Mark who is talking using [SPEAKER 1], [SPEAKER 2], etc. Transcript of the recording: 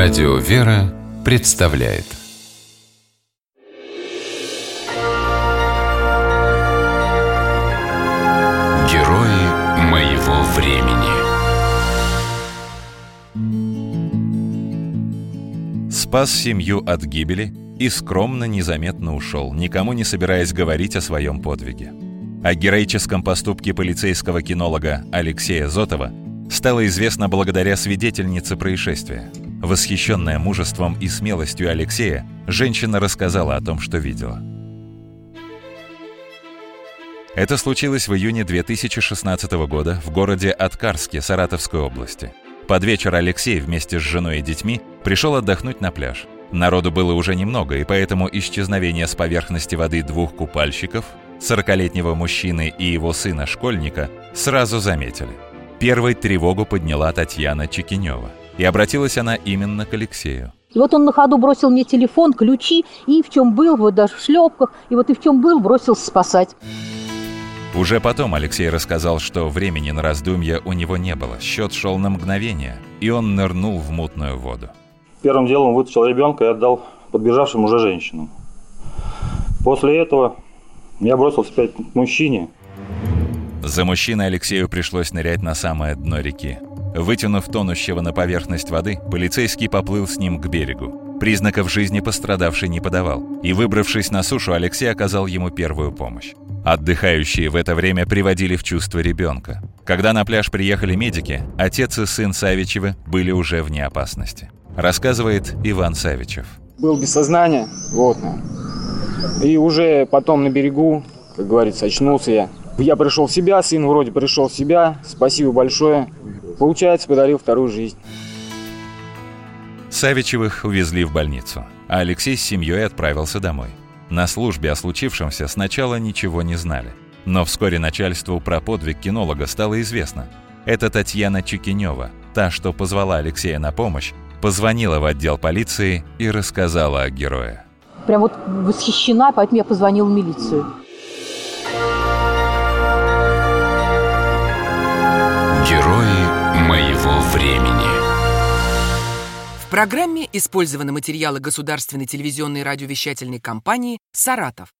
[SPEAKER 1] Радио «Вера» представляет Герои моего времени
[SPEAKER 2] Спас семью от гибели и скромно, незаметно ушел, никому не собираясь говорить о своем подвиге. О героическом поступке полицейского кинолога Алексея Зотова стало известно благодаря свидетельнице происшествия. Восхищенная мужеством и смелостью Алексея, женщина рассказала о том, что видела. Это случилось в июне 2016 года в городе Аткарске Саратовской области. Под вечер Алексей вместе с женой и детьми пришел отдохнуть на пляж. Народу было уже немного, и поэтому исчезновение с поверхности воды двух купальщиков, 40-летнего мужчины и его сына-школьника, сразу заметили. Первой тревогу подняла Татьяна Чекинева. И обратилась она именно к Алексею.
[SPEAKER 3] И вот он на ходу бросил мне телефон, ключи, и в чем был, вот даже в шлепках, и вот и в чем был, бросился спасать.
[SPEAKER 2] Уже потом Алексей рассказал, что времени на раздумья у него не было. Счет шел на мгновение, и он нырнул в мутную воду.
[SPEAKER 4] Первым делом вытащил ребенка и отдал подбежавшим уже женщинам. После этого я бросился опять к мужчине.
[SPEAKER 2] За мужчиной Алексею пришлось нырять на самое дно реки. Вытянув тонущего на поверхность воды, полицейский поплыл с ним к берегу. Признаков жизни пострадавший не подавал, и, выбравшись на сушу, Алексей оказал ему первую помощь. Отдыхающие в это время приводили в чувство ребенка. Когда на пляж приехали медики, отец и сын Савичевы были уже вне опасности. Рассказывает Иван Савичев.
[SPEAKER 5] Был без сознания, вот. И уже потом на берегу, как говорится, очнулся я. Я пришел в себя, сын вроде пришел в себя. Спасибо большое. Получается, подарил вторую жизнь.
[SPEAKER 2] Савичевых увезли в больницу, а Алексей с семьей отправился домой. На службе о случившемся сначала ничего не знали. Но вскоре начальству про подвиг кинолога стало известно. Это Татьяна Чекинева, та, что позвала Алексея на помощь, позвонила в отдел полиции и рассказала о герое.
[SPEAKER 3] Прям вот восхищена, поэтому я позвонила в милицию.
[SPEAKER 6] Программе использованы материалы государственной телевизионной и радиовещательной компании «Саратов».